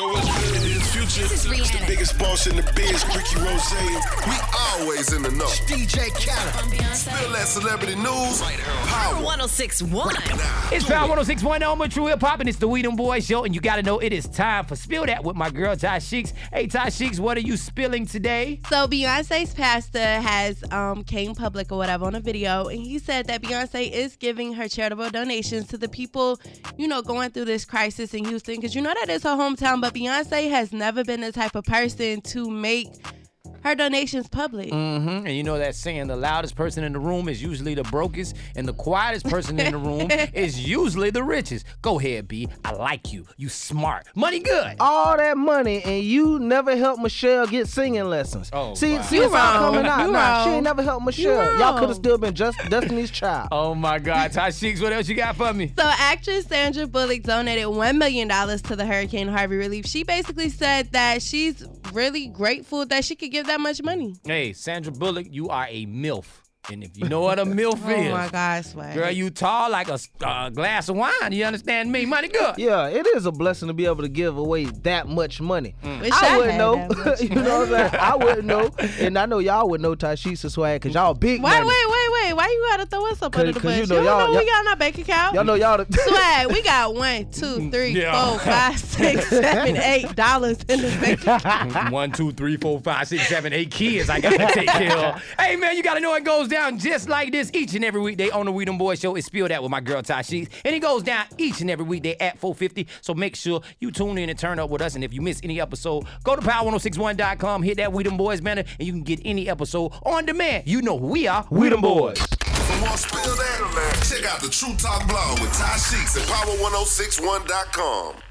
This is Rihanna. The biggest boss in the biz, Ricky Rozay. We always in the know. DJ Khaled. Spill that celebrity news. Right Power. 1061. It's Power 1061 on True Hip Hop, and it's the Weedham Boys Show. And you got to know it is time for Spill That with my girl, Ty Sheeks. Hey, Ty Sheeks, what are you spilling today? So Beyonce's pastor has um, came public or whatever on a video, and he said that Beyonce is giving her charitable donations to the people, you know, going through this crisis in Houston, because you know that is her hometown. But Beyonce has never been the type of person to make her donations public. Mm-hmm. And you know that saying, the loudest person in the room is usually the brokest, and the quietest person in the room is usually the richest. Go ahead, B. I like you. You smart. Money good. All that money and you never helped Michelle get singing lessons. Oh, see, wow. see, You it's all wrong. coming out. You Nah, she ain't never helped Michelle. You Y'all could have still been just Destiny's Child. Oh my God, Ty Sheeks, what else you got for me? So, actress Sandra Bullock donated $1 million to the Hurricane Harvey relief. She basically said that she's really grateful that she could give that much money. Hey, Sandra Bullock, you are a MILF. And if you know what a MILF Oh is, my gosh, Swag. girl, you tall like a uh, glass of wine. You understand me? Money good. Yeah, it is a blessing to be able to give away that much money. Wish I I wouldn't know. you know what I'm saying? I wouldn't know. And I know y'all would know Tashisha Swag because y'all big Wait, money. wait, wait, wait. Why you gotta throw us up under the bush? you You, know don't y'all- know we y'all- got in our bank account? Y'all know y'all the Swag, we got one, two, three, Yeah. four, five, six, seven, eight dollars in the bank account. One, two, three, four, five, six, seven, eight kids I gotta take care of. Hey man, you gotta know it goes down just like this each and every weekday on the We Boys Show. It's spilled out with my girl Ty Sheeks. And it goes down each and every weekday at 450. So make sure you tune in and turn up with us. And if you miss any episode, go to power1061.com, hit that We Boys banner, and you can get any episode on demand. You know we are. We Boys. For more That, check out the True Talk blog with Ty Sheeks at power1061.com.